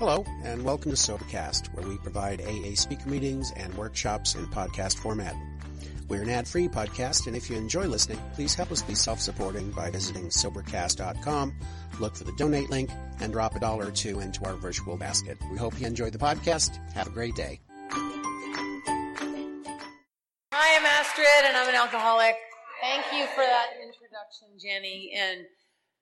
Hello, and welcome to Sobercast, where we provide AA speaker meetings and workshops in podcast format. We're an ad-free podcast, and if you enjoy listening, please help us be self-supporting by visiting Sobercast.com, look for the donate link, and drop a dollar or two into our virtual basket. We hope you enjoyed the podcast. Have a great day. Hi, I'm Astrid, and I'm an alcoholic. Thank you for that introduction, Jenny, and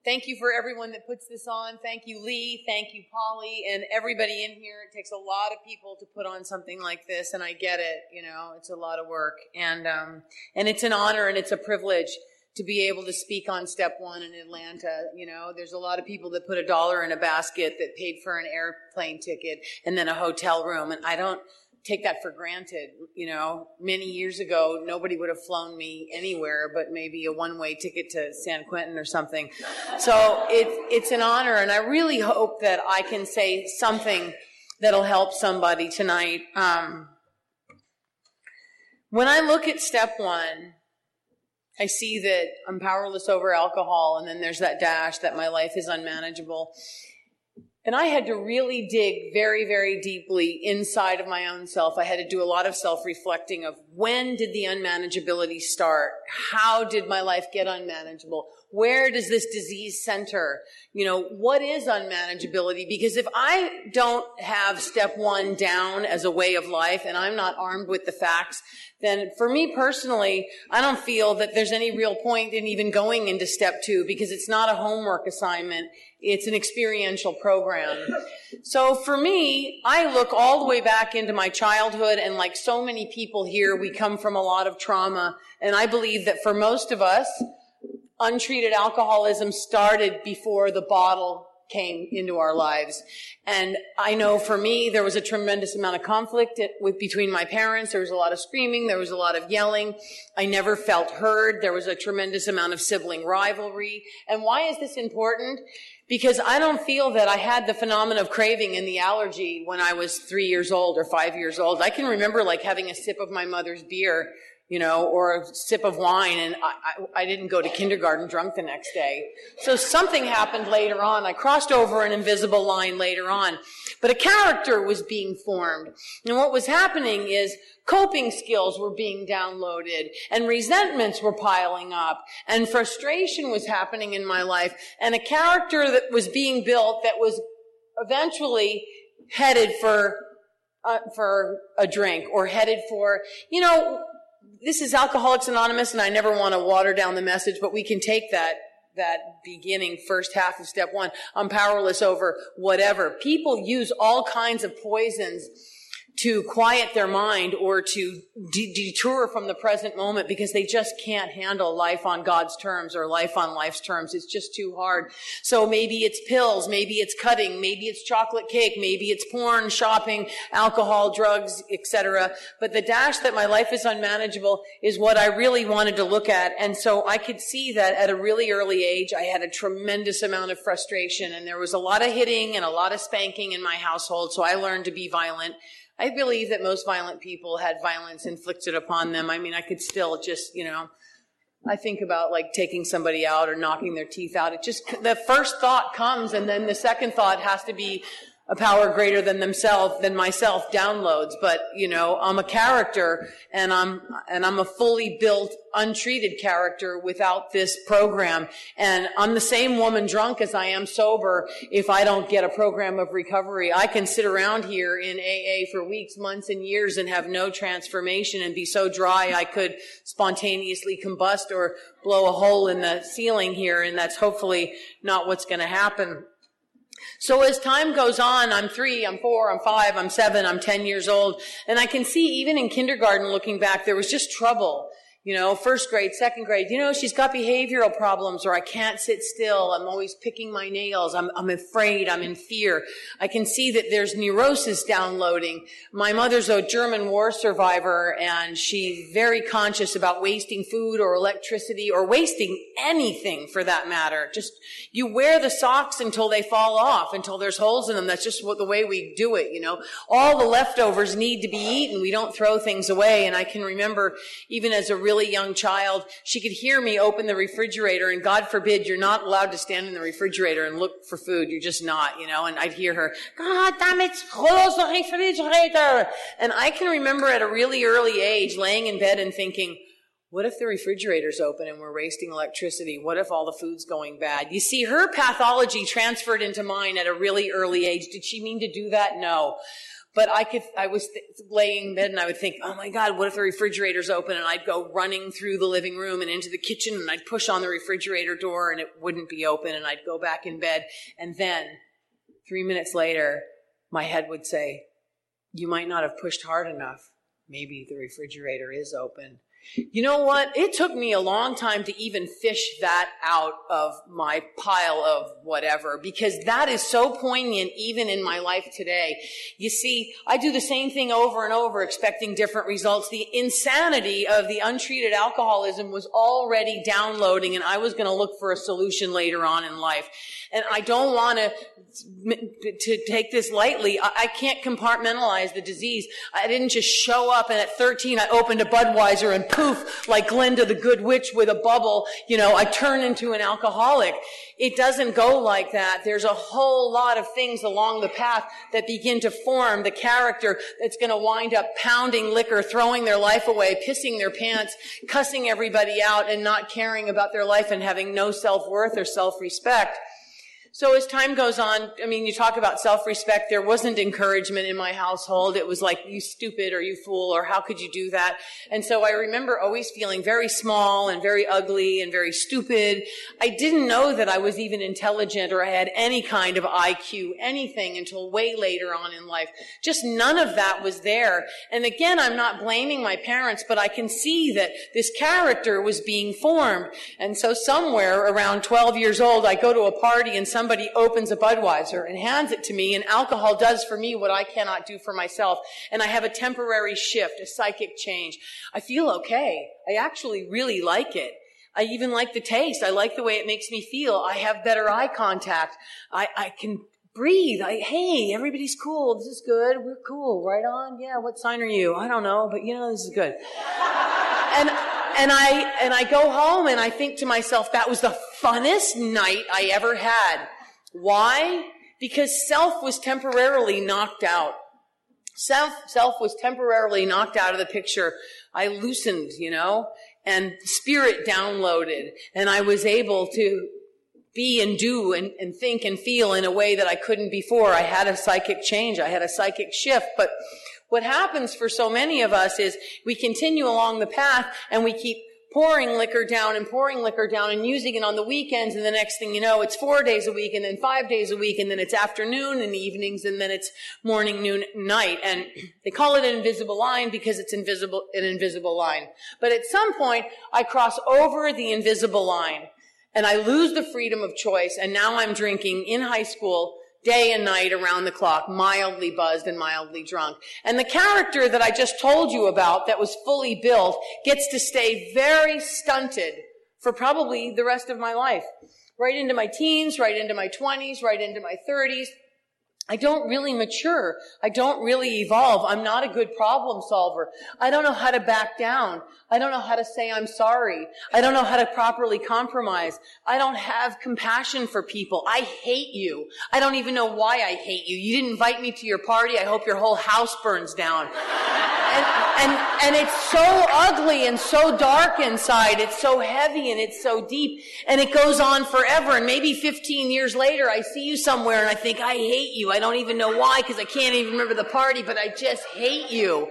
thank you for everyone that puts this on. Thank you, Lee. Thank you, Polly, and everybody in here. It takes a lot of people to put on something like this, and I get it. You know, it's a lot of work, and um, and it's an honor and it's a privilege to be able to speak on step one in Atlanta. You know, there's a lot of people that put a dollar in a basket that paid for an airplane ticket and then a hotel room, and I don't take that for granted. You know, many years ago, nobody would have flown me anywhere but maybe a one way ticket to San Quentin or something. So it's, it's an honor, and I really hope that I can say something that'll help somebody tonight. Um, when I look at step one, I see that I'm powerless over alcohol, and then there's that dash that my life is unmanageable. And I had to really dig very, very deeply inside of my own self. I had to do a lot of self reflecting of when did the unmanageability start? How did my life get unmanageable? Where does this disease center? You know, what is unmanageability? Because if I don't have step one down as a way of life and I'm not armed with the facts, then for me personally, I don't feel that there's any real point in even going into step two because it's not a homework assignment. It's an experiential program. So for me, I look all the way back into my childhood and like so many people here, we come from a lot of trauma. And I believe that for most of us, untreated alcoholism started before the bottle came into our lives. And I know for me, there was a tremendous amount of conflict with, between my parents. There was a lot of screaming. There was a lot of yelling. I never felt heard. There was a tremendous amount of sibling rivalry. And why is this important? Because I don't feel that I had the phenomenon of craving and the allergy when I was three years old or five years old. I can remember like having a sip of my mother's beer you know, or a sip of wine, and I, I, I, didn't go to kindergarten drunk the next day. So something happened later on. I crossed over an invisible line later on. But a character was being formed. And what was happening is coping skills were being downloaded, and resentments were piling up, and frustration was happening in my life, and a character that was being built that was eventually headed for uh, for a drink or headed for, you know, this is Alcoholics Anonymous, and I never want to water down the message, but we can take that that beginning first half of step one. I'm powerless over whatever. People use all kinds of poisons to quiet their mind or to de- detour from the present moment because they just can't handle life on God's terms or life on life's terms. It's just too hard. So maybe it's pills, maybe it's cutting, maybe it's chocolate cake, maybe it's porn, shopping, alcohol, drugs, etc. But the dash that my life is unmanageable is what I really wanted to look at. And so I could see that at a really early age, I had a tremendous amount of frustration and there was a lot of hitting and a lot of spanking in my household. So I learned to be violent. I believe that most violent people had violence inflicted upon them. I mean, I could still just, you know, I think about like taking somebody out or knocking their teeth out. It just, the first thought comes and then the second thought has to be, a power greater than themselves than myself downloads. But you know i'm a character and i'm and i'm a fully built untreated character without this program. And i'm the same woman drunk as i am sober. If i don't get a program of recovery i can sit around here in aa for weeks months and years and have no transformation and be so dry i could spontaneously combust or blow a hole in the ceiling here. And that's hopefully not what's going to happen so as time goes on, I'm three, I'm four, I'm five, I'm seven, I'm 10 years old. And I can see even in kindergarten looking back, there was just trouble you know, first grade, second grade, you know, she's got behavioral problems or I can't sit still. I'm always picking my nails. I'm, I'm afraid. I'm in fear. I can see that there's neurosis downloading. My mother's a German war survivor and she's very conscious about wasting food or electricity or wasting anything for that matter. Just, you wear the socks until they fall off, until there's holes in them. That's just what the way we do it, you know. All the leftovers need to be eaten. We don't throw things away. And I can remember even as a really really young child, she could hear me open the refrigerator and God forbid you're not allowed to stand in the refrigerator and look for food. You're just not, you know, and I'd hear her, God damn it, close the refrigerator. And I can remember at a really early age laying in bed and thinking, what if the refrigerator's open and we're wasting electricity? What if all the food's going bad? You see, her pathology transferred into mine at a really early age. Did she mean to do that? No. But I could, I was th- laying in bed and I would think, oh my God, what if the refrigerator's open? And I'd go running through the living room and into the kitchen and I'd push on the refrigerator door and it wouldn't be open and I'd go back in bed. And then three minutes later, my head would say, you might not have pushed hard enough. Maybe the refrigerator is open. You know what? It took me a long time to even fish that out of my pile of whatever because that is so poignant even in my life today. You see, I do the same thing over and over expecting different results. The insanity of the untreated alcoholism was already downloading and I was going to look for a solution later on in life. And I don't want to to take this lightly. I, I can't compartmentalize the disease. I didn't just show up and at 13 I opened a Budweiser and poof, like Glinda the Good Witch with a bubble, you know, I turn into an alcoholic. It doesn't go like that. There's a whole lot of things along the path that begin to form the character that's going to wind up pounding liquor, throwing their life away, pissing their pants, cussing everybody out, and not caring about their life and having no self-worth or self-respect. So as time goes on, I mean, you talk about self-respect. There wasn't encouragement in my household. It was like, you stupid or you fool or how could you do that? And so I remember always feeling very small and very ugly and very stupid. I didn't know that I was even intelligent or I had any kind of IQ, anything until way later on in life. Just none of that was there. And again, I'm not blaming my parents, but I can see that this character was being formed. And so somewhere around 12 years old, I go to a party and some somebody opens a Budweiser and hands it to me, and alcohol does for me what I cannot do for myself. And I have a temporary shift, a psychic change. I feel okay. I actually really like it. I even like the taste. I like the way it makes me feel. I have better eye contact. I, I can breathe. I, hey, everybody's cool. This is good. We're cool. Right on. Yeah. What sign are you? I don't know, but you know, this is good. and, and I, and I go home and I think to myself, that was the funnest night I ever had. Why? Because self was temporarily knocked out. Self, self was temporarily knocked out of the picture. I loosened, you know, and spirit downloaded and I was able to be and do and, and think and feel in a way that I couldn't before. I had a psychic change. I had a psychic shift, but what happens for so many of us is we continue along the path and we keep pouring liquor down and pouring liquor down and using it on the weekends. And the next thing you know, it's four days a week and then five days a week and then it's afternoon and evenings and then it's morning, noon, night. And they call it an invisible line because it's invisible, an invisible line. But at some point, I cross over the invisible line and I lose the freedom of choice. And now I'm drinking in high school day and night around the clock, mildly buzzed and mildly drunk. And the character that I just told you about that was fully built gets to stay very stunted for probably the rest of my life. Right into my teens, right into my 20s, right into my 30s. I don't really mature. I don't really evolve. I'm not a good problem solver. I don't know how to back down. I don't know how to say I'm sorry. I don't know how to properly compromise. I don't have compassion for people. I hate you. I don't even know why I hate you. You didn't invite me to your party. I hope your whole house burns down. And, and, and it's so ugly and so dark inside. It's so heavy and it's so deep. And it goes on forever. And maybe 15 years later, I see you somewhere and I think, I hate you. I don't even know why because I can't even remember the party, but I just hate you.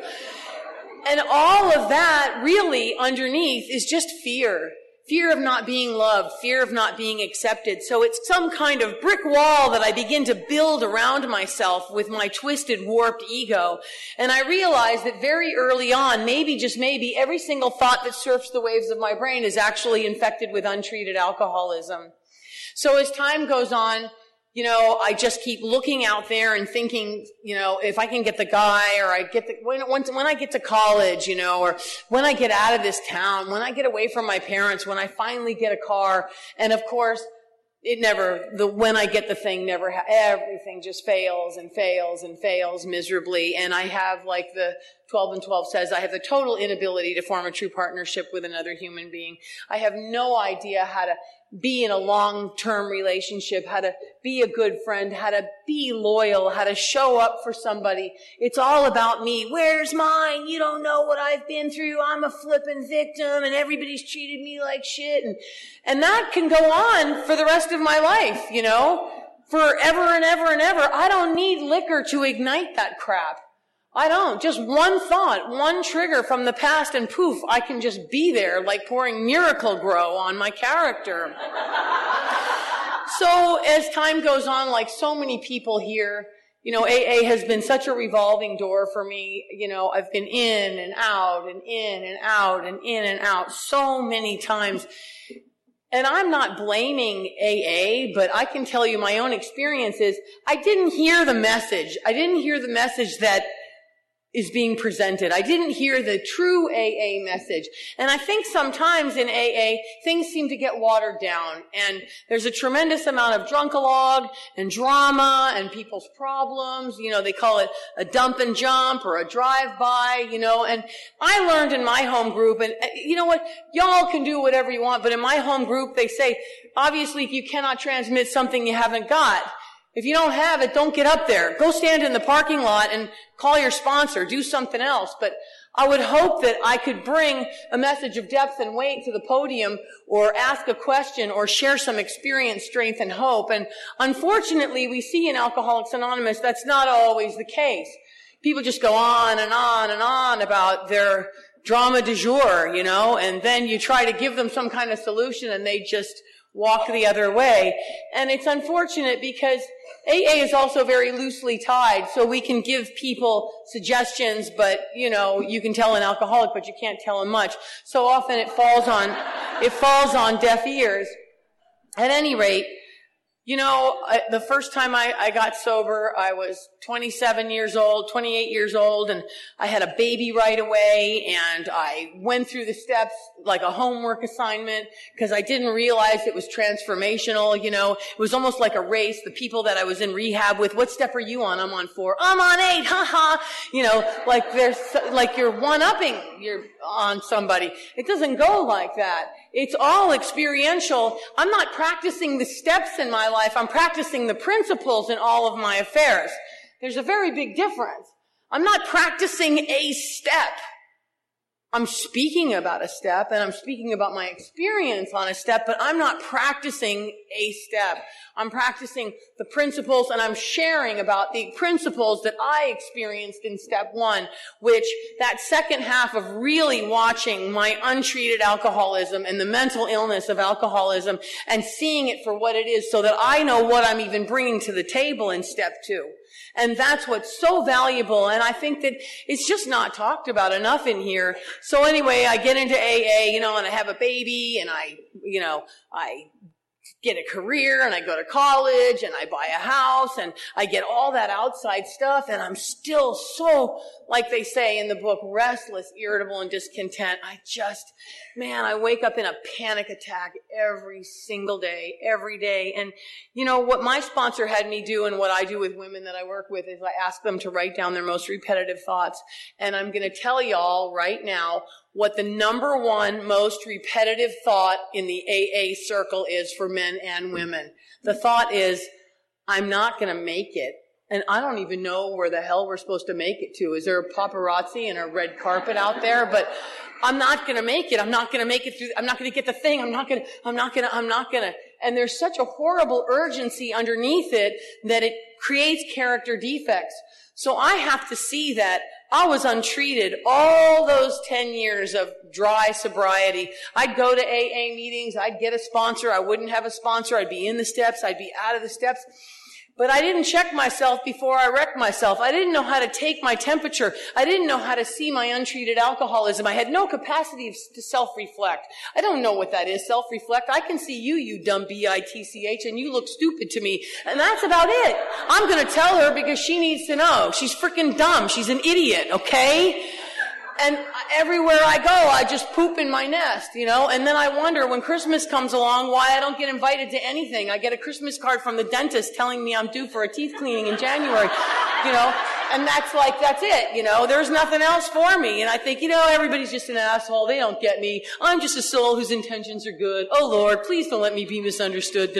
And all of that really underneath is just fear. Fear of not being loved, fear of not being accepted. So it's some kind of brick wall that I begin to build around myself with my twisted, warped ego. And I realize that very early on, maybe just maybe, every single thought that surfs the waves of my brain is actually infected with untreated alcoholism. So as time goes on, you know, I just keep looking out there and thinking, you know, if I can get the guy or I get the, when, when, when I get to college, you know, or when I get out of this town, when I get away from my parents, when I finally get a car. And of course, it never, the, when I get the thing never, ha- everything just fails and fails and fails miserably. And I have like the 12 and 12 says, I have the total inability to form a true partnership with another human being. I have no idea how to be in a long-term relationship, how to be a good friend, how to be loyal, how to show up for somebody. It's all about me. Where's mine? You don't know what I've been through. I'm a flippin' victim and everybody's treated me like shit. And, and that can go on for the rest of my life, you know, forever and ever and ever. I don't need liquor to ignite that crap. I don't. Just one thought, one trigger from the past, and poof, I can just be there like pouring Miracle-Gro on my character. so as time goes on, like so many people here, you know, AA has been such a revolving door for me. You know, I've been in and out and in and out and in and out so many times. And I'm not blaming AA, but I can tell you my own experience is I didn't hear the message. I didn't hear the message that is being presented. I didn't hear the true AA message. And I think sometimes in AA, things seem to get watered down and there's a tremendous amount of drunkalog and drama and people's problems. You know, they call it a dump and jump or a drive-by, you know, and I learned in my home group and uh, you know what? Y'all can do whatever you want, but in my home group, they say, obviously you cannot transmit something you haven't got, if you don't have it, don't get up there. Go stand in the parking lot and call your sponsor. Do something else. But I would hope that I could bring a message of depth and weight to the podium or ask a question or share some experience, strength, and hope. And unfortunately, we see in Alcoholics Anonymous that's not always the case. People just go on and on and on about their drama du jour, you know, and then you try to give them some kind of solution and they just walk the other way. And it's unfortunate because AA is also very loosely tied, so we can give people suggestions, but you know, you can tell an alcoholic, but you can't tell him much. So often it falls on, it falls on deaf ears. At any rate, you know, I, the first time I, I got sober, I was 27 years old, 28 years old, and I had a baby right away, and I went through the steps like a homework assignment, because I didn't realize it was transformational, you know. It was almost like a race. The people that I was in rehab with, what step are you on? I'm on four. I'm on eight, Ha ha. You know, like there's, like you're one-upping, you're on somebody. It doesn't go like that. It's all experiential. I'm not practicing the steps in my life. I'm practicing the principles in all of my affairs. There's a very big difference. I'm not practicing a step. I'm speaking about a step and I'm speaking about my experience on a step, but I'm not practicing a step. I'm practicing the principles and I'm sharing about the principles that I experienced in step one, which that second half of really watching my untreated alcoholism and the mental illness of alcoholism and seeing it for what it is so that I know what I'm even bringing to the table in step two. And that's what's so valuable. And I think that it's just not talked about enough in here. So anyway, I get into AA, you know, and I have a baby and I, you know, I get a career and I go to college and I buy a house and I get all that outside stuff and I'm still so, like they say in the book, restless, irritable, and discontent. I just, man, I wake up in a panic attack every single day, every day. And you know, what my sponsor had me do and what I do with women that I work with is I ask them to write down their most repetitive thoughts. And I'm going to tell y'all right now what the number one most repetitive thought in the AA circle is for men and women. The thought is, I'm not going to make it. And I don't even know where the hell we're supposed to make it to. Is there a paparazzi and a red carpet out there? But I'm not going to make it. I'm not going to make it through. I'm not going to get the thing. I'm not going to, I'm not going to, I'm not going to. And there's such a horrible urgency underneath it that it creates character defects. So I have to see that I was untreated all those 10 years of dry sobriety. I'd go to AA meetings. I'd get a sponsor. I wouldn't have a sponsor. I'd be in the steps. I'd be out of the steps. But I didn't check myself before I wrecked myself. I didn't know how to take my temperature. I didn't know how to see my untreated alcoholism. I had no capacity to self-reflect. I don't know what that is, self-reflect. I can see you, you dumb B-I-T-C-H, and you look stupid to me. And that's about it. I'm gonna tell her because she needs to know. She's freaking dumb. She's an idiot, okay? And everywhere I go, I just poop in my nest, you know? And then I wonder when Christmas comes along why I don't get invited to anything. I get a Christmas card from the dentist telling me I'm due for a teeth cleaning in January, you know? And that's like, that's it, you know? There's nothing else for me. And I think, you know, everybody's just an asshole. They don't get me. I'm just a soul whose intentions are good. Oh Lord, please don't let me be misunderstood.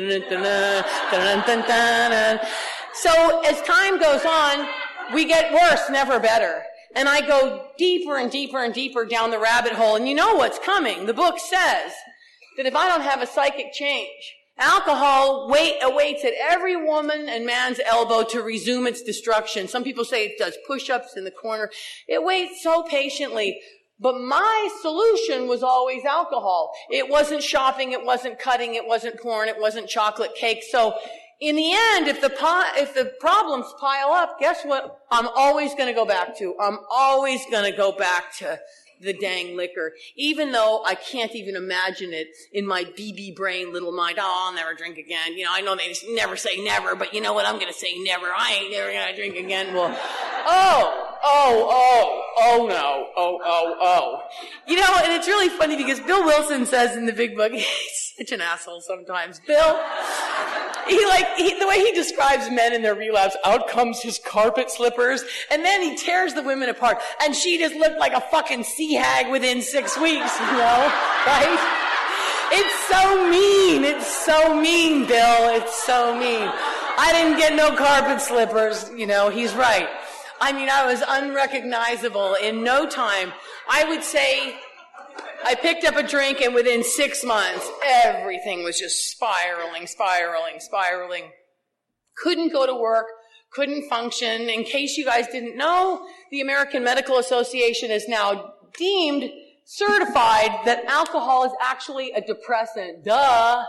So as time goes on, we get worse, never better. And I go deeper and deeper and deeper down the rabbit hole. And you know what's coming. The book says that if I don't have a psychic change, alcohol wait, awaits at every woman and man's elbow to resume its destruction. Some people say it does push-ups in the corner. It waits so patiently. But my solution was always alcohol. It wasn't shopping, it wasn't cutting, it wasn't porn, it wasn't chocolate cake. So in the end, if the, if the problems pile up, guess what I'm always going to go back to? I'm always going to go back to the dang liquor, even though I can't even imagine it in my BB brain little mind. Oh, I'll never drink again. You know, I know they never say never, but you know what? I'm going to say never. I ain't never going to drink again. Well, oh, oh, oh, oh no, oh, oh, oh. You know, and it's really funny because Bill Wilson says in the big book, he's such an asshole sometimes. Bill, he like, he, the way he describes men in their relapse, out comes his carpet slippers, and then he tears the women apart, and she just looked like a fucking sea hag within six weeks, you know, right? It's so mean. It's so mean, Bill. It's so mean. I didn't get no carpet slippers, you know, he's right. I mean, I was unrecognizable in no time. I would say I picked up a drink and within six months, everything was just spiraling, spiraling, spiraling. Couldn't go to work, couldn't function. In case you guys didn't know, the American Medical Association is now deemed certified that alcohol is actually a depressant. Duh.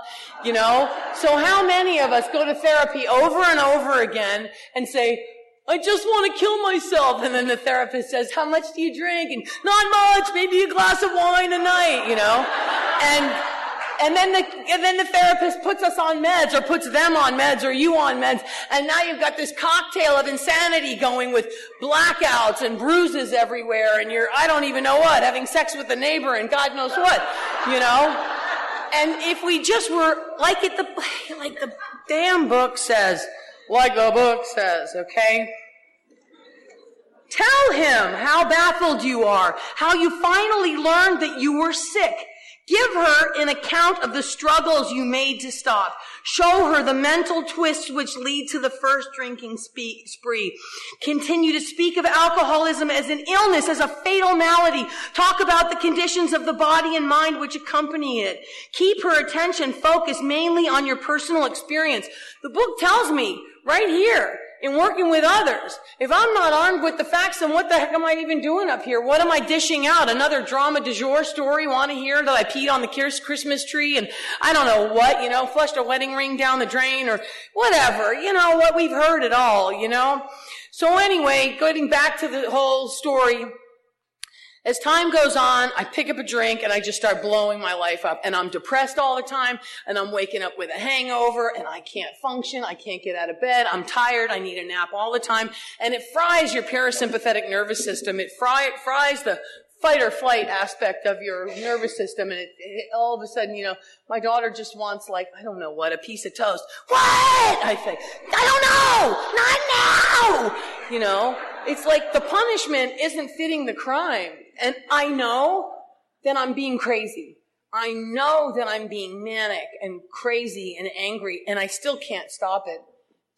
You know? So how many of us go to therapy over and over again and say, I just want to kill myself. And then the therapist says, how much do you drink? And not much, maybe a glass of wine a night, you know? And, and then the, and then the therapist puts us on meds or puts them on meds or you on meds. And now you've got this cocktail of insanity going with blackouts and bruises everywhere. And you're, I don't even know what, having sex with the neighbor and God knows what, you know? And if we just were like it, the, like the damn book says, like the book says, okay? Tell him how baffled you are, how you finally learned that you were sick. Give her an account of the struggles you made to stop. Show her the mental twists which lead to the first drinking spree. Continue to speak of alcoholism as an illness, as a fatal malady. Talk about the conditions of the body and mind which accompany it. Keep her attention focused mainly on your personal experience. The book tells me right here in working with others. If I'm not armed with the facts, then what the heck am I even doing up here? What am I dishing out? Another drama du jour story? Want to hear that I peed on the Christmas tree and I don't know what, you know, flushed a wedding ring down the drain or whatever. You know, what we've heard it all, you know? So anyway, getting back to the whole story, as time goes on, I pick up a drink and I just start blowing my life up. And I'm depressed all the time and I'm waking up with a hangover and I can't function. I can't get out of bed. I'm tired. I need a nap all the time. And it fries your parasympathetic nervous system. It, fry, fries the fight or flight aspect of your nervous system. And it, it, all of a sudden, you know, my daughter just wants like, I don't know what, a piece of toast. What? I think, I don't know. Not now. You know, it's like the punishment isn't fitting the crime. And I know that I'm being crazy. I know that I'm being manic and crazy and angry and I still can't stop it.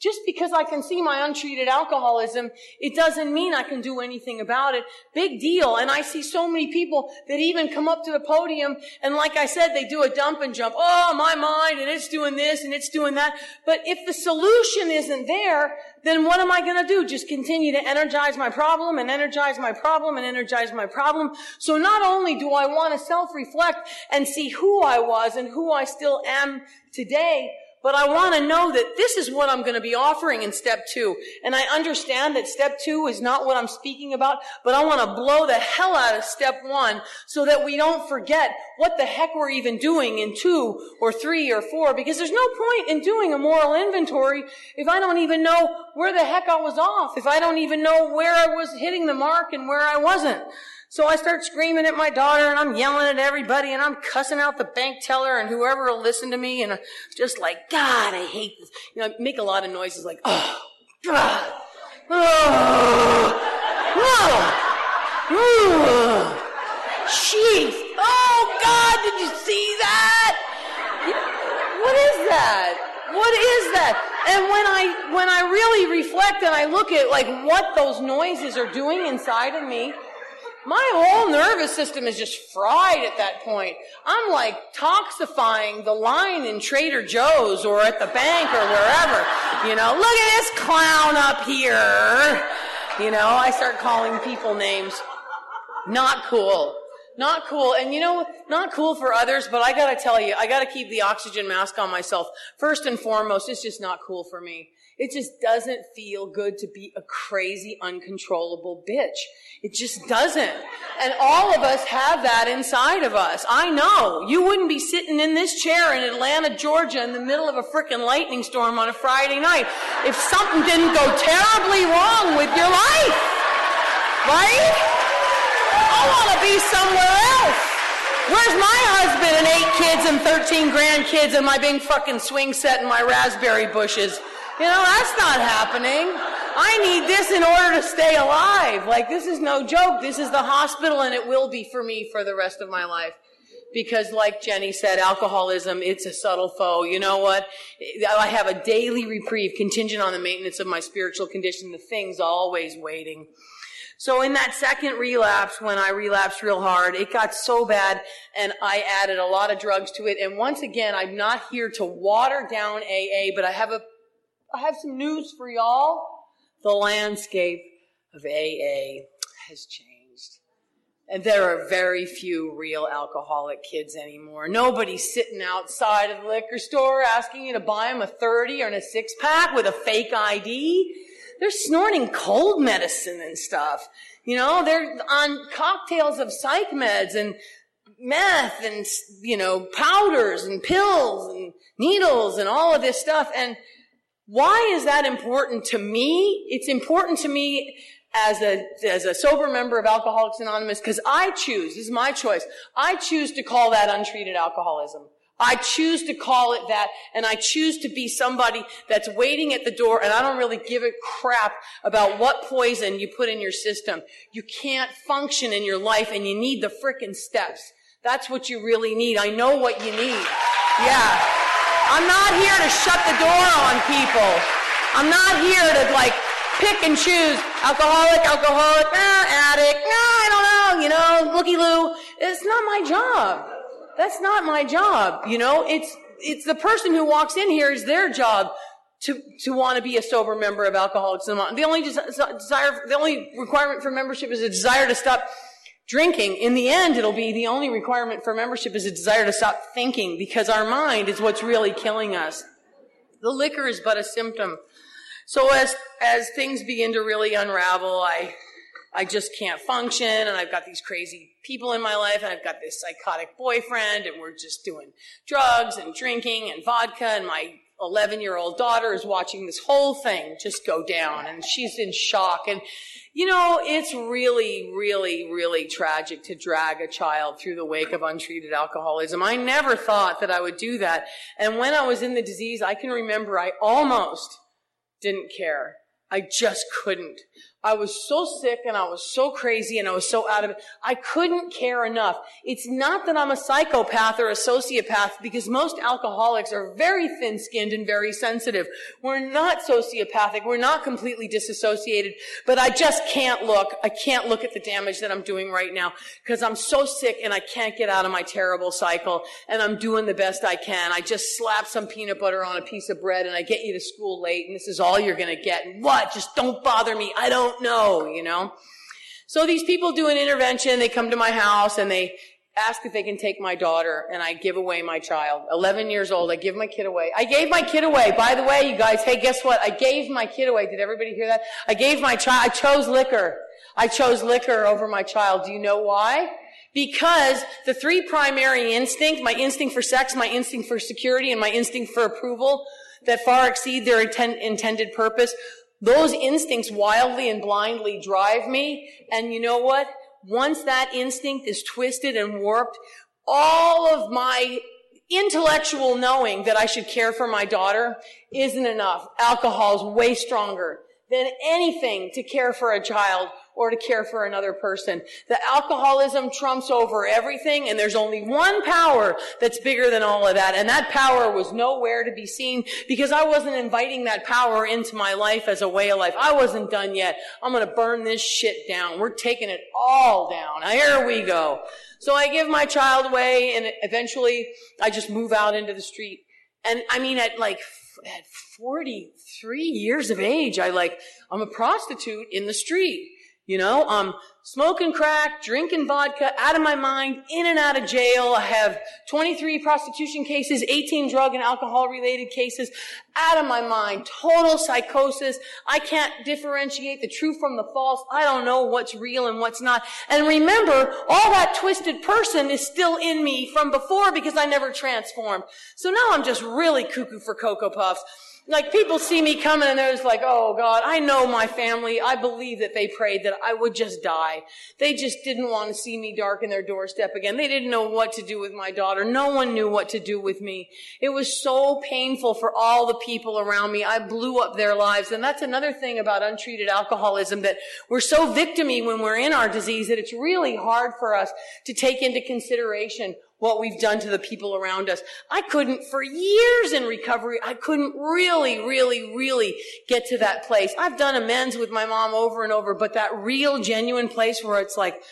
Just because I can see my untreated alcoholism, it doesn't mean I can do anything about it. Big deal. And I see so many people that even come up to the podium and like I said, they do a dump and jump. Oh, my mind and it's doing this and it's doing that. But if the solution isn't there, then what am I going to do? Just continue to energize my problem and energize my problem and energize my problem. So not only do I want to self-reflect and see who I was and who I still am today, but I want to know that this is what I'm going to be offering in step two. And I understand that step two is not what I'm speaking about, but I want to blow the hell out of step one so that we don't forget what the heck we're even doing in two or three or four, because there's no point in doing a moral inventory if I don't even know where the heck I was off, if I don't even know where I was hitting the mark and where I wasn't. So I start screaming at my daughter and I'm yelling at everybody and I'm cussing out the bank teller and whoever will listen to me and I'm just like, God, I hate this. You know, I make a lot of noises like, oh, God, oh, oh, oh, jeez, oh God, did you see that? What is that? What is that? And when I when I really reflect and I look at like what those noises are doing inside of me, my whole nervous system is just fried at that point. I'm like toxifying the line in Trader Joe's or at the bank or wherever. You know, look at this clown up here. You know, I start calling people names. Not cool. Not cool. And you know, not cool for others, but I gotta tell you, I gotta keep the oxygen mask on myself. First and foremost, it's just not cool for me. It just doesn't feel good to be a crazy, uncontrollable bitch. It just doesn't. And all of us have that inside of us. I know. You wouldn't be sitting in this chair in Atlanta, Georgia in the middle of a freaking lightning storm on a Friday night if something didn't go terribly wrong with your life. Right? I want to be somewhere else. Where's my husband and eight kids and 13 grandkids and my big fucking swing set and my raspberry bushes? You know, that's not happening. I need this in order to stay alive. Like, this is no joke. This is the hospital and it will be for me for the rest of my life. Because like Jenny said, alcoholism, it's a subtle foe. You know what? I have a daily reprieve contingent on the maintenance of my spiritual condition. The thing's always waiting. So in that second relapse, when I relapsed real hard, it got so bad and I added a lot of drugs to it. And once again, I'm not here to water down AA, but I have a, I have some news for y'all. The landscape of AA has changed. And there are very few real alcoholic kids anymore. Nobody's sitting outside of the liquor store asking you to buy them a 30 or a six pack with a fake ID. They're snorting cold medicine and stuff. You know, they're on cocktails of psych meds and meth and, you know, powders and pills and needles and all of this stuff. And why is that important to me? It's important to me as a, as a sober member of Alcoholics Anonymous because I choose, this is my choice, I choose to call that untreated alcoholism. I choose to call it that, and I choose to be somebody that's waiting at the door, and I don't really give a crap about what poison you put in your system. You can't function in your life, and you need the frickin' steps. That's what you really need. I know what you need. Yeah. I'm not here to shut the door on people. I'm not here to like pick and choose alcoholic, alcoholic, eh, addict, no, I don't know, you know, looky loo. It's not my job. That's not my job. You know, it's, it's the person who walks in here is their job to, to want to be a sober member of Alcoholics Anonymous. The only desire, the only requirement for membership is a desire to stop drinking. In the end, it'll be the only requirement for membership is a desire to stop thinking because our mind is what's really killing us. The liquor is but a symptom. So as, as things begin to really unravel, I, I just can't function and I've got these crazy people in my life and I've got this psychotic boyfriend and we're just doing drugs and drinking and vodka and my 11 year old daughter is watching this whole thing just go down and she's in shock and you know it's really really really tragic to drag a child through the wake of untreated alcoholism. I never thought that i would do that. And when i was in the disease i can remember i almost didn't care. I just couldn't I was so sick and I was so crazy and I was so out of it. I couldn't care enough. It's not that I'm a psychopath or a sociopath because most alcoholics are very thin skinned and very sensitive. We're not sociopathic. We're not completely disassociated, but I just can't look. I can't look at the damage that I'm doing right now because I'm so sick and I can't get out of my terrible cycle and I'm doing the best I can. I just slap some peanut butter on a piece of bread and I get you to school late and this is all you're going to get. What? Just don't bother me. I don't don't know, you know? So these people do an intervention, they come to my house and they ask if they can take my daughter and I give away my child. 11 years old, I give my kid away. I gave my kid away. By the way, you guys, hey, guess what? I gave my kid away. Did everybody hear that? I gave my child, I chose liquor. I chose liquor over my child. Do you know why? Because the three primary instincts, my instinct for sex, my instinct for security, and my instinct for approval, that far exceed their intent, intended purpose, those instincts wildly and blindly drive me. And you know what? once that instinct is twisted and warped, all of my intellectual knowing that I should care for my daughter isn't enough. Alcohol is way stronger than anything to care for a child or to care for another person. The alcoholism trumps over everything and there's only one power that's bigger than all of that. And that power was nowhere to be seen because I wasn't inviting that power into my life as a way of life. I wasn't done yet. I'm going to burn this shit down. We're taking it all down. Here we go. So I give my child away and eventually I just move out into the street. And I mean, at like, at 43 years of age, I like, I'm a prostitute in the street. You know, I'm smoking crack, drinking vodka, out of my mind, in and out of jail. I have 23 prostitution cases, 18 drug and alcohol related cases, out of my mind, total psychosis. I can't differentiate the true from the false. I don't know what's real and what's not. And remember, all that twisted person is still in me from before because I never transformed. So now I'm just really cuckoo for Cocoa Puffs like people see me coming and they're just like, oh God, I know my family. I believe that they prayed that I would just die. They just didn't want to see me darken their doorstep again. They didn't know what to do with my daughter. No one knew what to do with me. It was so painful for all the people around me. I blew up their lives. And that's another thing about untreated alcoholism that we're so victimy when we're in our disease that it's really hard for us to take into consideration what we've done to the people around us. I couldn't for years in recovery. I couldn't really, really, really get to that place. I've done amends with my mom over and over, but that real genuine place where it's like,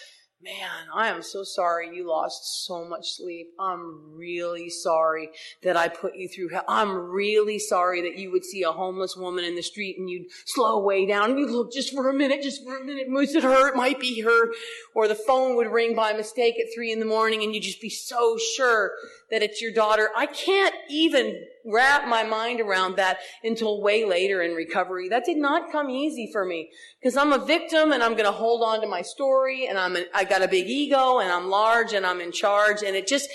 Man, I am so sorry you lost so much sleep. I'm really sorry that I put you through hell. I'm really sorry that you would see a homeless woman in the street and you'd slow way down and you'd look just for a minute, just for a minute. Was it her? It might be her. Or the phone would ring by mistake at three in the morning and you'd just be so sure that it's your daughter. I can't even wrap my mind around that until way later in recovery. That did not come easy for me because I'm a victim and I'm going to hold on to my story and I'm, I got a big ego and I'm large and I'm in charge and it just,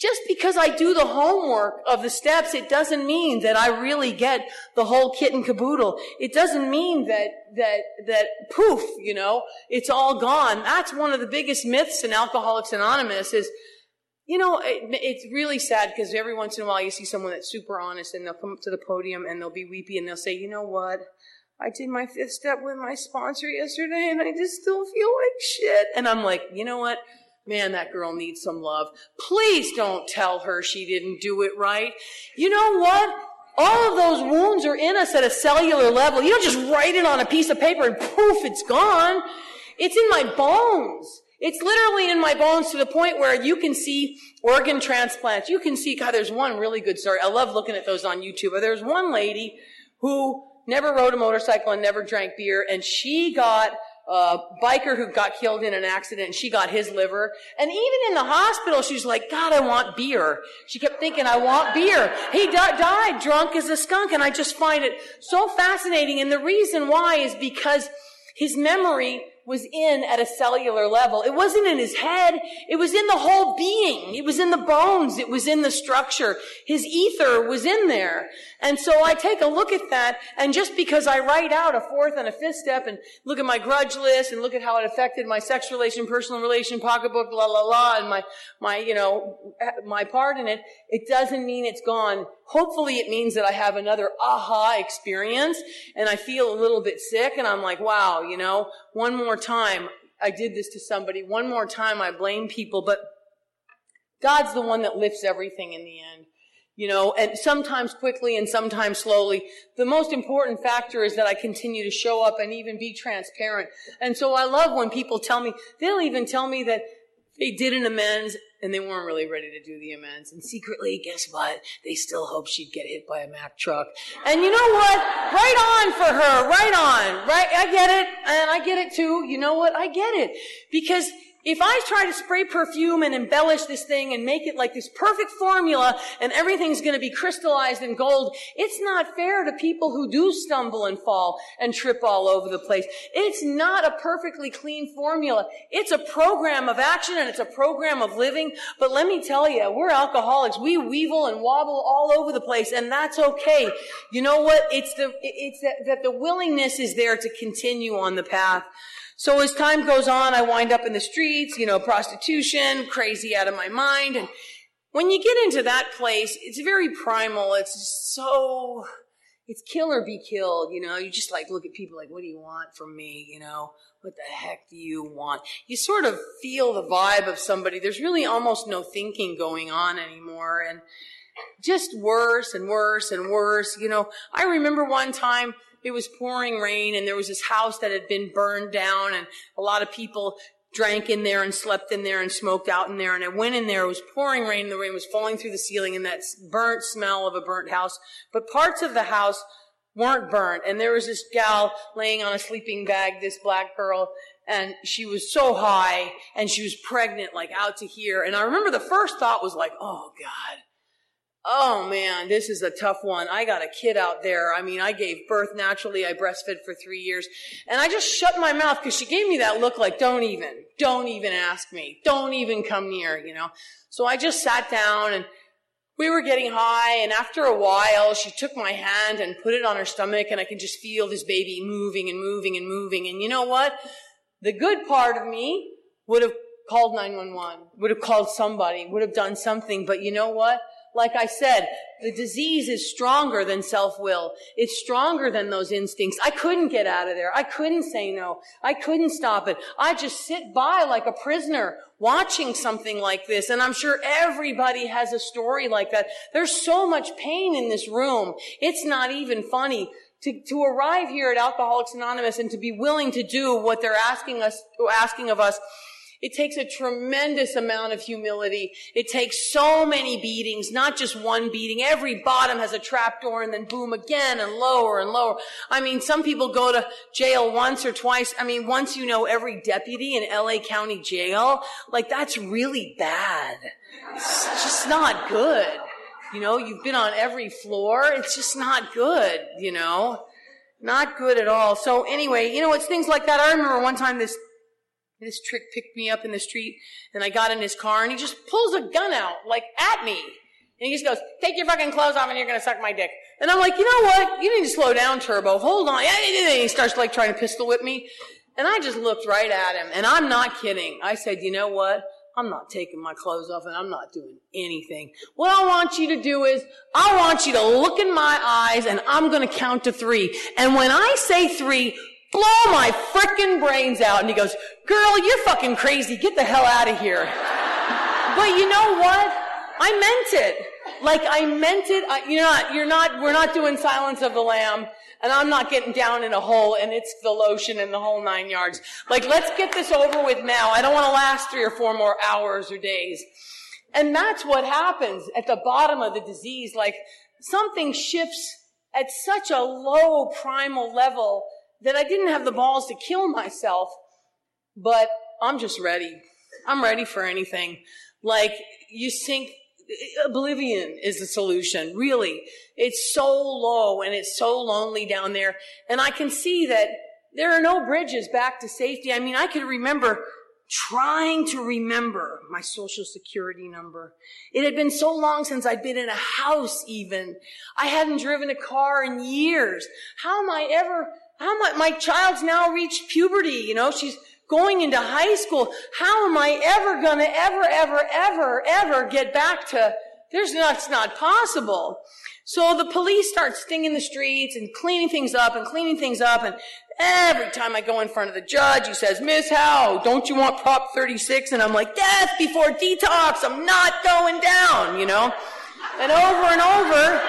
just because I do the homework of the steps, it doesn't mean that I really get the whole kit and caboodle. It doesn't mean that, that, that poof, you know, it's all gone. That's one of the biggest myths in Alcoholics Anonymous is, you know, it, it's really sad because every once in a while you see someone that's super honest and they'll come up to the podium and they'll be weepy and they'll say, you know what? I did my fifth step with my sponsor yesterday and I just still feel like shit. And I'm like, you know what? Man, that girl needs some love. Please don't tell her she didn't do it right. You know what? All of those wounds are in us at a cellular level. You don't just write it on a piece of paper and poof, it's gone. It's in my bones. It's literally in my bones to the point where you can see organ transplants. You can see, God, there's one really good story. I love looking at those on YouTube. There's one lady who never rode a motorcycle and never drank beer, and she got a biker who got killed in an accident and she got his liver. And even in the hospital, she's like, God, I want beer. She kept thinking, I want beer. He di- died drunk as a skunk and I just find it so fascinating. And the reason why is because his memory was in at a cellular level. It wasn't in his head. It was in the whole being. It was in the bones. It was in the structure. His ether was in there. And so I take a look at that, and just because I write out a fourth and a fifth step and look at my grudge list and look at how it affected my sex relation, personal relation, pocketbook, la la la, and my, my, you know, my part in it, it doesn't mean it's gone. Hopefully it means that I have another aha experience and I feel a little bit sick and I'm like, wow, you know, one more time I did this to somebody. One more time I blame people, but God's the one that lifts everything in the end. You know, and sometimes quickly and sometimes slowly. The most important factor is that I continue to show up and even be transparent. And so I love when people tell me, they'll even tell me that they did an amends and they weren't really ready to do the amends. And secretly, guess what? They still hope she'd get hit by a Mack truck. And you know what? Right on for her. Right on. Right? I get it. And I get it too. You know what? I get it. Because if I try to spray perfume and embellish this thing and make it like this perfect formula and everything's going to be crystallized in gold, it's not fair to people who do stumble and fall and trip all over the place. It's not a perfectly clean formula. It's a program of action and it's a program of living. But let me tell you, we're alcoholics. We weevil and wobble all over the place and that's okay. You know what? It's the, it's that, that the willingness is there to continue on the path. So as time goes on, I wind up in the streets, you know, prostitution, crazy out of my mind. And when you get into that place, it's very primal. It's just so, it's kill or be killed, you know. You just like look at people like, what do you want from me, you know? What the heck do you want? You sort of feel the vibe of somebody. There's really almost no thinking going on anymore. And just worse and worse and worse. You know, I remember one time it was pouring rain and there was this house that had been burned down and a lot of people drank in there and slept in there and smoked out in there. And I went in there. It was pouring rain. The rain was falling through the ceiling and that burnt smell of a burnt house. But parts of the house weren't burnt. And there was this gal laying on a sleeping bag, this black girl, and she was so high and she was pregnant, like out to here. And I remember the first thought was like, oh God, Oh man, this is a tough one. I got a kid out there. I mean, I gave birth naturally. I breastfed for three years. And I just shut my mouth because she gave me that look like, don't even, don't even ask me. Don't even come near, you know. So I just sat down and we were getting high. And after a while, she took my hand and put it on her stomach and I can just feel this baby moving and moving and moving. And you know what? The good part of me would have called 911, would have called somebody, would have done something. But you know what? Like I said, the disease is stronger than self-will. It's stronger than those instincts. I couldn't get out of there. I couldn't say no. I couldn't stop it. I just sit by like a prisoner watching something like this. And I'm sure everybody has a story like that. There's so much pain in this room. It's not even funny. To, to arrive here at Alcoholics Anonymous and to be willing to do what they're asking us, asking of us it takes a tremendous amount of humility. It takes so many beatings, not just one beating. Every bottom has a trap door and then boom again and lower and lower. I mean, some people go to jail once or twice. I mean, once you know every deputy in LA County Jail, like that's really bad. It's just not good. You know, you've been on every floor. It's just not good, you know? Not good at all. So anyway, you know, it's things like that. I remember one time this this trick picked me up in the street and I got in his car and he just pulls a gun out, like at me. And he just goes, take your fucking clothes off and you're gonna suck my dick. And I'm like, you know what? You need to slow down, Turbo. Hold on. And he starts like trying to pistol whip me. And I just looked right at him and I'm not kidding. I said, you know what? I'm not taking my clothes off and I'm not doing anything. What I want you to do is, I want you to look in my eyes and I'm gonna count to three. And when I say three, blow my frickin' brains out. And he goes, girl, you're fucking crazy. Get the hell out of here. but you know what? I meant it. Like I meant it. I, you're not, you're not, we're not doing Silence of the Lamb. And I'm not getting down in a hole and it's the lotion and the whole nine yards. Like, let's get this over with now. I don't want to last three or four more hours or days. And that's what happens at the bottom of the disease. Like, something shifts at such a low primal level that I didn't have the balls to kill myself, but I'm just ready. I'm ready for anything. Like, you sink, oblivion is the solution, really. It's so low and it's so lonely down there. And I can see that there are no bridges back to safety. I mean, I could remember trying to remember my social security number. It had been so long since I'd been in a house even. I hadn't driven a car in years. How am I ever how my, my child's now reached puberty, you know, she's going into high school. How am I ever gonna ever, ever, ever, ever get back to, there's not, it's not possible. So the police start stinging the streets and cleaning things up and cleaning things up and every time I go in front of the judge, he says, Miss Howe, don't you want Prop 36? And I'm like, death before detox, I'm not going down, you know? And over and over,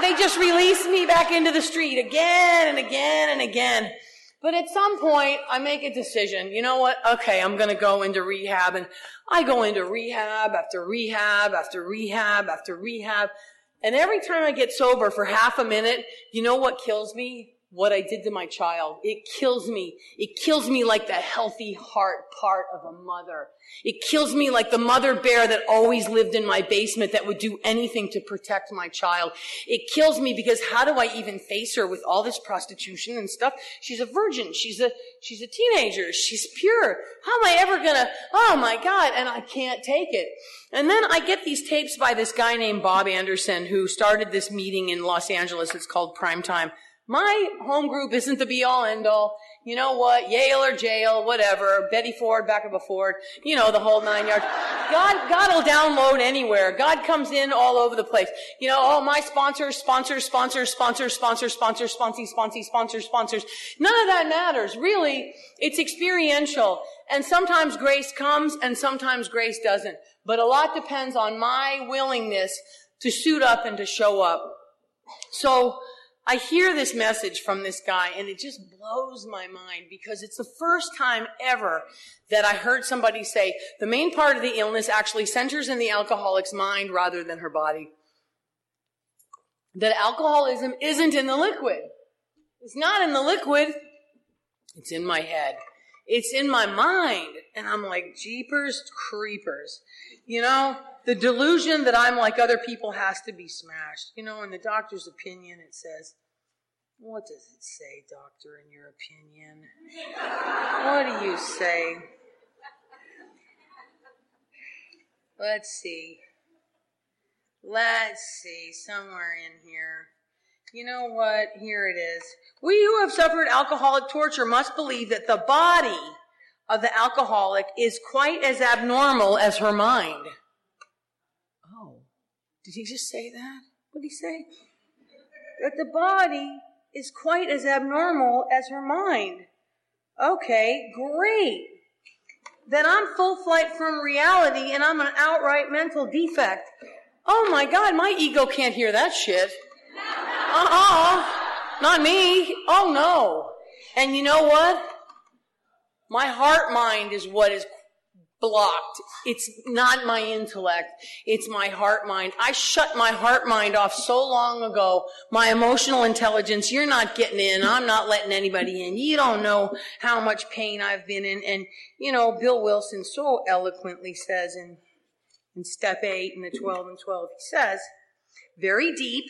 they just release me back into the street again and again and again. But at some point, I make a decision. You know what? Okay, I'm going to go into rehab. And I go into rehab after rehab after rehab after rehab. And every time I get sober for half a minute, you know what kills me? What I did to my child. It kills me. It kills me like the healthy heart part of a mother. It kills me like the mother bear that always lived in my basement that would do anything to protect my child. It kills me because how do I even face her with all this prostitution and stuff? She's a virgin. She's a, she's a teenager. She's pure. How am I ever gonna, oh my God, and I can't take it. And then I get these tapes by this guy named Bob Anderson who started this meeting in Los Angeles. It's called Prime Time My home group isn't the be all end all. You know what? Yale or jail, whatever. Betty Ford, back of a Ford. You know, the whole nine yards. God, God will download anywhere. God comes in all over the place. You know, all my sponsors, sponsors, sponsors, sponsors, sponsors, sponsors, sponsors, sponsors, sponsors, sponsors. None of that matters. Really, it's experiential. And sometimes grace comes and sometimes grace doesn't. But a lot depends on my willingness to suit up and to show up. So, I hear this message from this guy and it just blows my mind because it's the first time ever that I heard somebody say the main part of the illness actually centers in the alcoholic's mind rather than her body. That alcoholism isn't in the liquid. It's not in the liquid. It's in my head. It's in my mind. And I'm like, jeepers creepers. You know, the delusion that I'm like other people has to be smashed. You know, in the doctor's opinion, it says, what does it say, doctor, in your opinion? what do you say? Let's see. Let's see, somewhere in here. You know what? Here it is. We who have suffered alcoholic torture must believe that the body of the alcoholic is quite as abnormal as her mind. Did he just say that? What did he say? That the body is quite as abnormal as her mind. Okay, great. Then I'm full flight from reality and I'm an outright mental defect. Oh my God, my ego can't hear that shit. Uh-uh. Not me. Oh no. And you know what? My heart mind is what is blocked. It's not my intellect. It's my heart mind. I shut my heart mind off so long ago. My emotional intelligence, you're not getting in. I'm not letting anybody in. You don't know how much pain I've been in. And, you know, Bill Wilson so eloquently says in, in step eight in the 12 and 12, he says, very deep,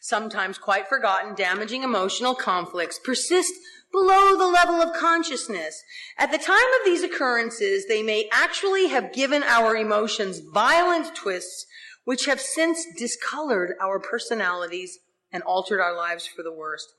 sometimes quite forgotten, damaging emotional conflicts persist below the level of consciousness. At the time of these occurrences, they may actually have given our emotions violent twists, which have since discolored our personalities and altered our lives for the worst.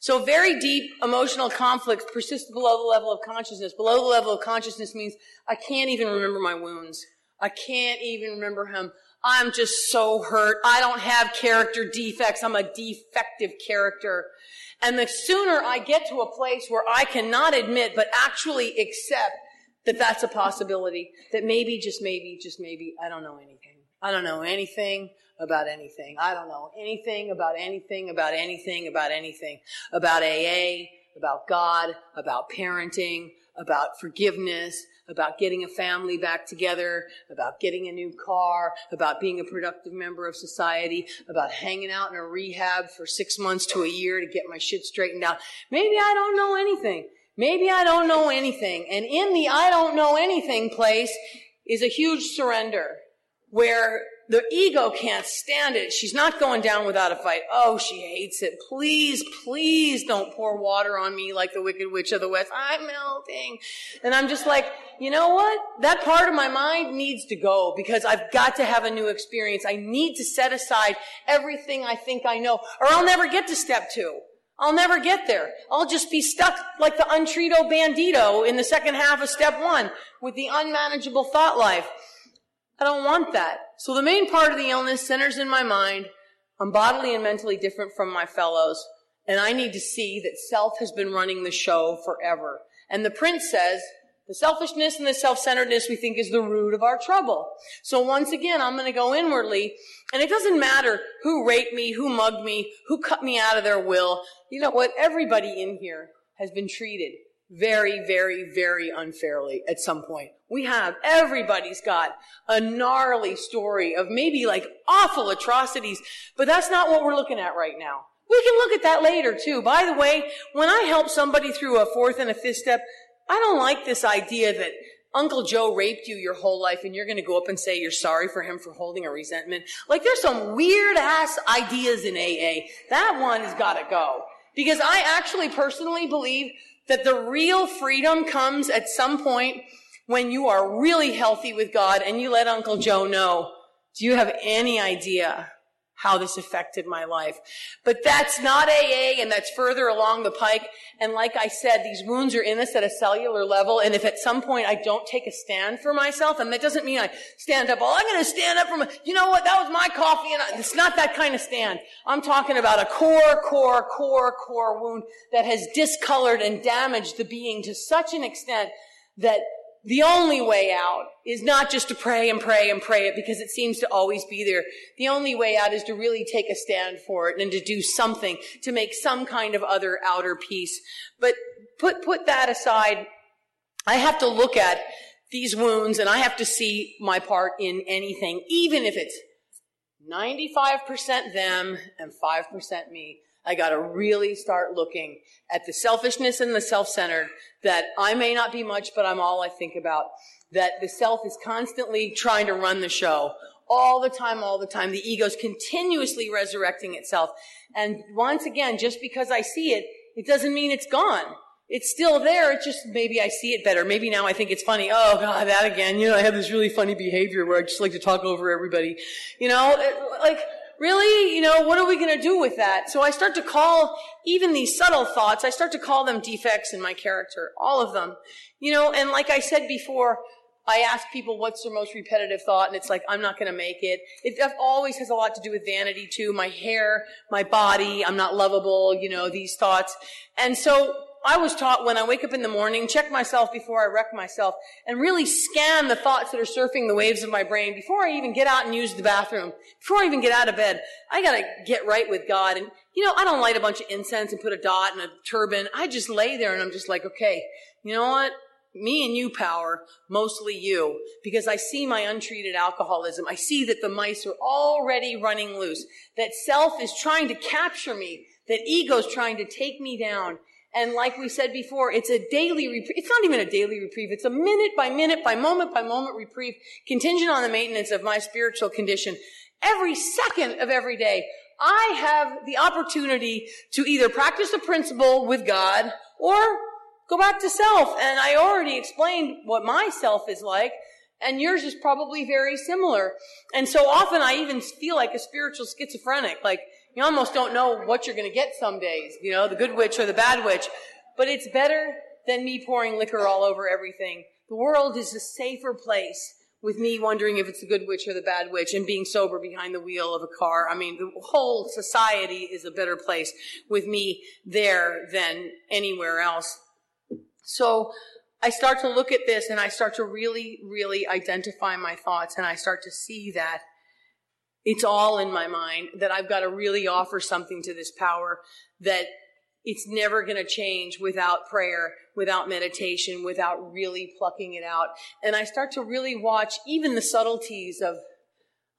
So very deep emotional conflicts persist below the level of consciousness. Below the level of consciousness means I can't even remember my wounds. I can't even remember him. I'm just so hurt. I don't have character defects. I'm a defective character. And the sooner I get to a place where I cannot admit, but actually accept that that's a possibility, that maybe, just maybe, just maybe, I don't know anything. I don't know anything about anything. I don't know anything about anything, about anything, about anything, about AA, about God, about parenting, about forgiveness, about getting a family back together, about getting a new car, about being a productive member of society, about hanging out in a rehab for six months to a year to get my shit straightened out. Maybe I don't know anything. Maybe I don't know anything. And in the I don't know anything place is a huge surrender where the ego can't stand it. She's not going down without a fight. Oh, she hates it. Please, please don't pour water on me like the wicked witch of the west. I'm melting. And I'm just like, you know what? That part of my mind needs to go because I've got to have a new experience. I need to set aside everything I think I know or I'll never get to step two. I'll never get there. I'll just be stuck like the untrito bandito in the second half of step one with the unmanageable thought life. I don't want that. So the main part of the illness centers in my mind. I'm bodily and mentally different from my fellows. And I need to see that self has been running the show forever. And the prince says, the selfishness and the self-centeredness we think is the root of our trouble. So once again, I'm going to go inwardly, and it doesn't matter who raped me, who mugged me, who cut me out of their will. You know what? Everybody in here has been treated very, very, very unfairly at some point. We have, everybody's got a gnarly story of maybe like awful atrocities, but that's not what we're looking at right now. We can look at that later too. By the way, when I help somebody through a fourth and a fifth step, I don't like this idea that Uncle Joe raped you your whole life and you're going to go up and say you're sorry for him for holding a resentment. Like there's some weird ass ideas in AA. That one has got to go. Because I actually personally believe that the real freedom comes at some point when you are really healthy with God and you let Uncle Joe know, do you have any idea how this affected my life. But that's not AA and that's further along the pike. And like I said, these wounds are in us at a cellular level. And if at some point I don't take a stand for myself, and that doesn't mean I stand up, oh, I'm going to stand up for my, you know what? That was my coffee. And I, it's not that kind of stand. I'm talking about a core, core, core, core wound that has discolored and damaged the being to such an extent that the only way out is not just to pray and pray and pray it because it seems to always be there. The only way out is to really take a stand for it and to do something to make some kind of other outer peace. But put, put that aside. I have to look at these wounds and I have to see my part in anything, even if it's 95% them and 5% me. I got to really start looking at the selfishness and the self-centered that I may not be much, but I'm all I think about. That the self is constantly trying to run the show all the time, all the time. The ego's continuously resurrecting itself. And once again, just because I see it, it doesn't mean it's gone. It's still there. It's just maybe I see it better. Maybe now I think it's funny. Oh God, that again. You know, I have this really funny behavior where I just like to talk over everybody. You know, like, really, you know, what are we going to do with that? So I start to call even these subtle thoughts, I start to call them defects in my character, all of them. You know, and like I said before, I ask people what's their most repetitive thought, and it's like, I'm not going to make it. It always has a lot to do with vanity too. My hair, my body, I'm not lovable, you know, these thoughts. And so I was taught when I wake up in the morning, check myself before I wreck myself, and really scan the thoughts that are surfing the waves of my brain before I even get out and use the bathroom, before I even get out of bed. I gotta get right with God. And, you know, I don't light a bunch of incense and put a dot and a turban. I just lay there and I'm just like, okay, you know what? Me and you power, mostly you, because I see my untreated alcoholism. I see that the mice are already running loose, that self is trying to capture me, that ego's trying to take me down. And like we said before, it's a daily reprieve. It's not even a daily reprieve. It's a minute by minute, by moment by moment reprieve, contingent on the maintenance of my spiritual condition. Every second of every day, I have the opportunity to either practice the principle with God or go back to self. And I already explained what my self is like. And yours is probably very similar. And so often I even feel like a spiritual schizophrenic. Like, you almost don't know what you're going to get some days, you know, the good witch or the bad witch. But it's better than me pouring liquor all over everything. The world is a safer place with me wondering if it's the good witch or the bad witch and being sober behind the wheel of a car. I mean, the whole society is a better place with me there than anywhere else. So I start to look at this and I start to really, really identify my thoughts and I start to see that it's all in my mind that I've got to really offer something to this power that it's never going to change without prayer, without meditation, without really plucking it out. And I start to really watch even the subtleties of a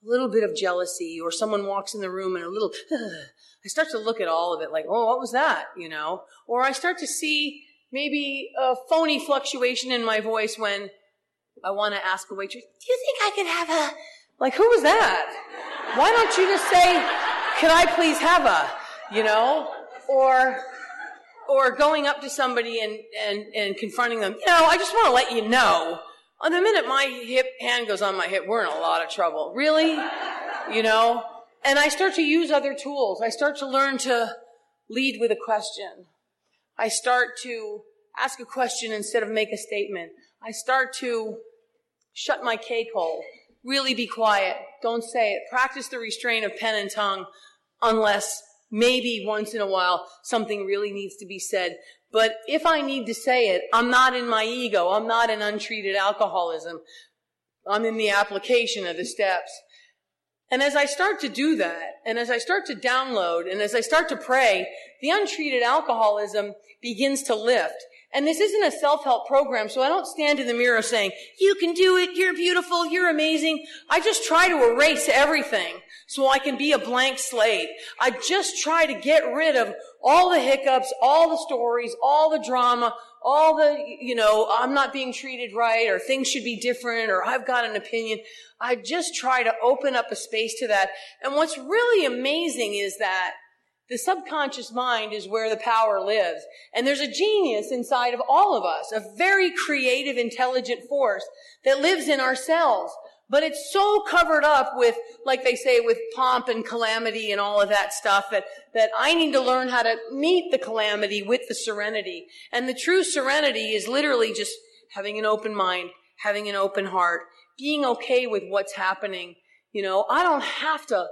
little bit of jealousy or someone walks in the room and a little, I start to look at all of it like, oh, what was that? You know, or I start to see maybe a phony fluctuation in my voice when I want to ask a waitress, do you think I could have a, like, who was that? Why don't you just say, can I please have a, you know? Or, or going up to somebody and, and, and confronting them, you know, I just want to let you know. On the minute my hip hand goes on my hip, we're in a lot of trouble. Really? You know? And I start to use other tools. I start to learn to lead with a question. I start to ask a question instead of make a statement. I start to shut my cake hole. Really be quiet. Don't say it. Practice the restraint of pen and tongue unless maybe once in a while something really needs to be said. But if I need to say it, I'm not in my ego. I'm not in untreated alcoholism. I'm in the application of the steps. And as I start to do that, and as I start to download, and as I start to pray, the untreated alcoholism begins to lift. And this isn't a self-help program, so I don't stand in the mirror saying, you can do it, you're beautiful, you're amazing. I just try to erase everything so I can be a blank slate. I just try to get rid of all the hiccups, all the stories, all the drama, all the, you know, I'm not being treated right, or things should be different, or I've got an opinion. I just try to open up a space to that. And what's really amazing is that the subconscious mind is where the power lives. And there's a genius inside of all of us, a very creative, intelligent force that lives in ourselves. But it's so covered up with, like they say, with pomp and calamity and all of that stuff that, that I need to learn how to meet the calamity with the serenity. And the true serenity is literally just having an open mind, having an open heart, being okay with what's happening. You know, I don't have to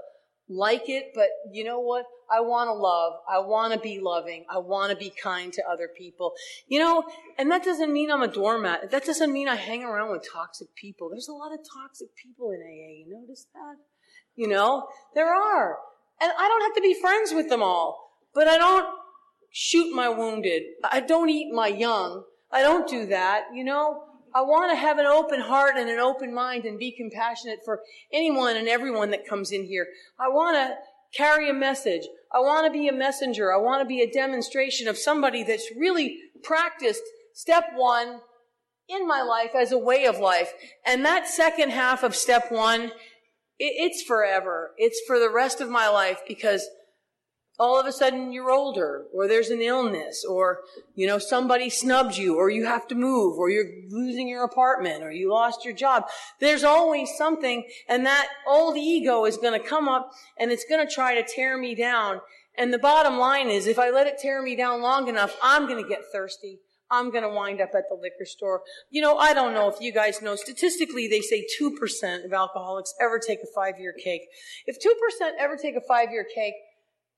like it, but you know what? I want to love. I want to be loving. I want to be kind to other people. You know, and that doesn't mean I'm a doormat. That doesn't mean I hang around with toxic people. There's a lot of toxic people in AA. You notice that? You know, there are. And I don't have to be friends with them all, but I don't shoot my wounded. I don't eat my young. I don't do that, you know. I want to have an open heart and an open mind and be compassionate for anyone and everyone that comes in here. I want to carry a message. I want to be a messenger. I want to be a demonstration of somebody that's really practiced step one in my life as a way of life. And that second half of step one, it's forever. It's for the rest of my life because all of a sudden you're older or there's an illness or you know somebody snubbed you or you have to move or you're losing your apartment or you lost your job there's always something and that old ego is going to come up and it's going to try to tear me down and the bottom line is if i let it tear me down long enough i'm going to get thirsty I'm going to wind up at the liquor store. You know, I don't know if you guys know, statistically, they say 2% of alcoholics ever take a five year cake. If 2% ever take a five year cake,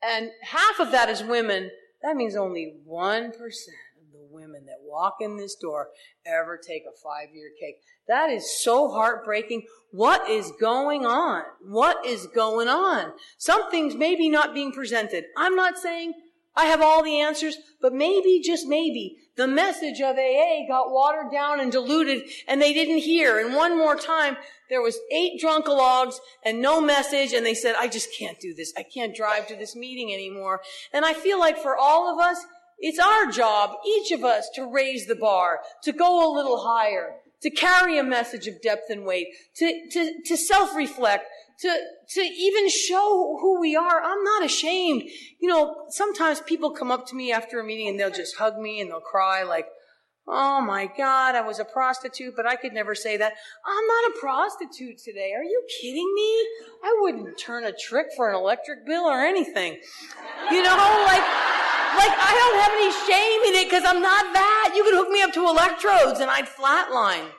and half of that is women, that means only 1% of the women that walk in this door ever take a five year cake. That is so heartbreaking. What is going on? What is going on? Something's maybe not being presented. I'm not saying I have all the answers, but maybe, just maybe, the message of AA got watered down and diluted and they didn't hear. And one more time, there was eight drunkalogs and no message and they said, I just can't do this. I can't drive to this meeting anymore. And I feel like for all of us, it's our job, each of us, to raise the bar, to go a little higher, to carry a message of depth and weight, to, to, to self-reflect, to, to even show who we are. I'm not ashamed. You know, sometimes people come up to me after a meeting and they'll just hug me and they'll cry like, Oh my God, I was a prostitute, but I could never say that. I'm not a prostitute today. Are you kidding me? I wouldn't turn a trick for an electric bill or anything. You know, like, like I don't have any shame in it because I'm not that. You could hook me up to electrodes and I'd flatline.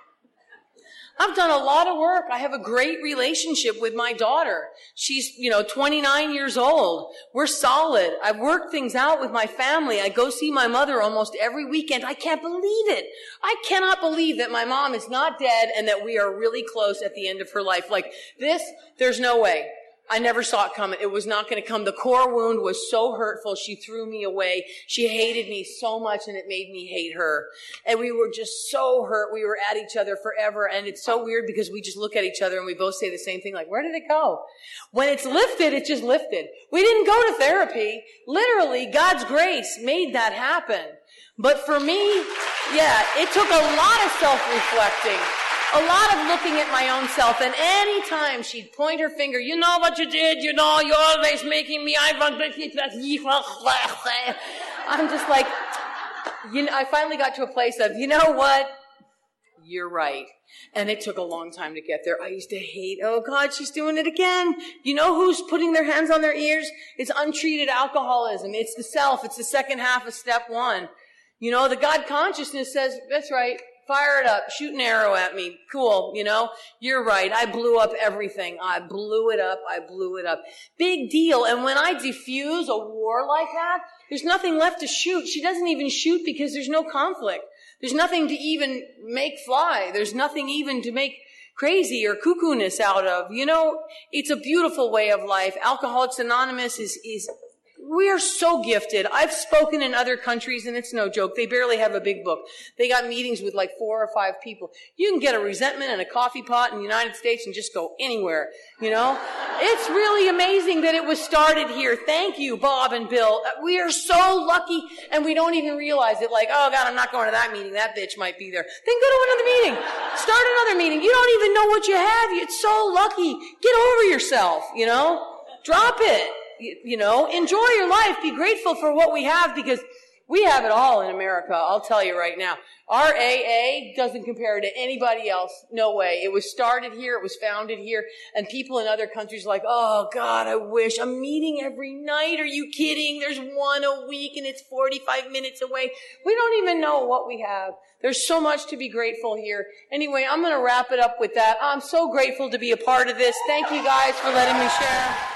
I've done a lot of work. I have a great relationship with my daughter. She's, you know, 29 years old. We're solid. I've worked things out with my family. I go see my mother almost every weekend. I can't believe it. I cannot believe that my mom is not dead and that we are really close at the end of her life. Like this, there's no way. I never saw it coming. It was not going to come. The core wound was so hurtful. She threw me away. She hated me so much and it made me hate her. And we were just so hurt. We were at each other forever. And it's so weird because we just look at each other and we both say the same thing. Like, where did it go? When it's lifted, it just lifted. We didn't go to therapy. Literally, God's grace made that happen. But for me, yeah, it took a lot of self-reflecting a lot of looking at my own self, and any time she'd point her finger, you know what you did, you know, you're always making me, I I'm just like, you know, I finally got to a place of, you know what? You're right. And it took a long time to get there. I used to hate, oh God, she's doing it again. You know who's putting their hands on their ears? It's untreated alcoholism. It's the self. It's the second half of step one. You know, the God consciousness says, that's right. Fire it up. Shoot an arrow at me. Cool. You know, you're right. I blew up everything. I blew it up. I blew it up. Big deal. And when I defuse a war like that, there's nothing left to shoot. She doesn't even shoot because there's no conflict. There's nothing to even make fly. There's nothing even to make crazy or cuckoo-ness out of. You know, it's a beautiful way of life. Alcoholics Anonymous is, is we are so gifted. I've spoken in other countries and it's no joke. They barely have a big book. They got meetings with like four or five people. You can get a resentment and a coffee pot in the United States and just go anywhere, you know? It's really amazing that it was started here. Thank you, Bob and Bill. We are so lucky and we don't even realize it like, oh God, I'm not going to that meeting. That bitch might be there. Then go to another meeting. Start another meeting. You don't even know what you have. It's so lucky. Get over yourself, you know? Drop it you know, enjoy your life. Be grateful for what we have because We have it all in America, I'll tell you right now. Our AA doesn't compare to anybody else. No way. It was started here, it was founded here, and people in other countries are like, oh God, I wish I'm meeting every night. Are you kidding? There's one a week and it's 45 minutes away. We don't even know what we have. There's so much to be grateful here. Anyway, I'm going to wrap it up with that. I'm so grateful to be a part of this. Thank you guys for letting me share.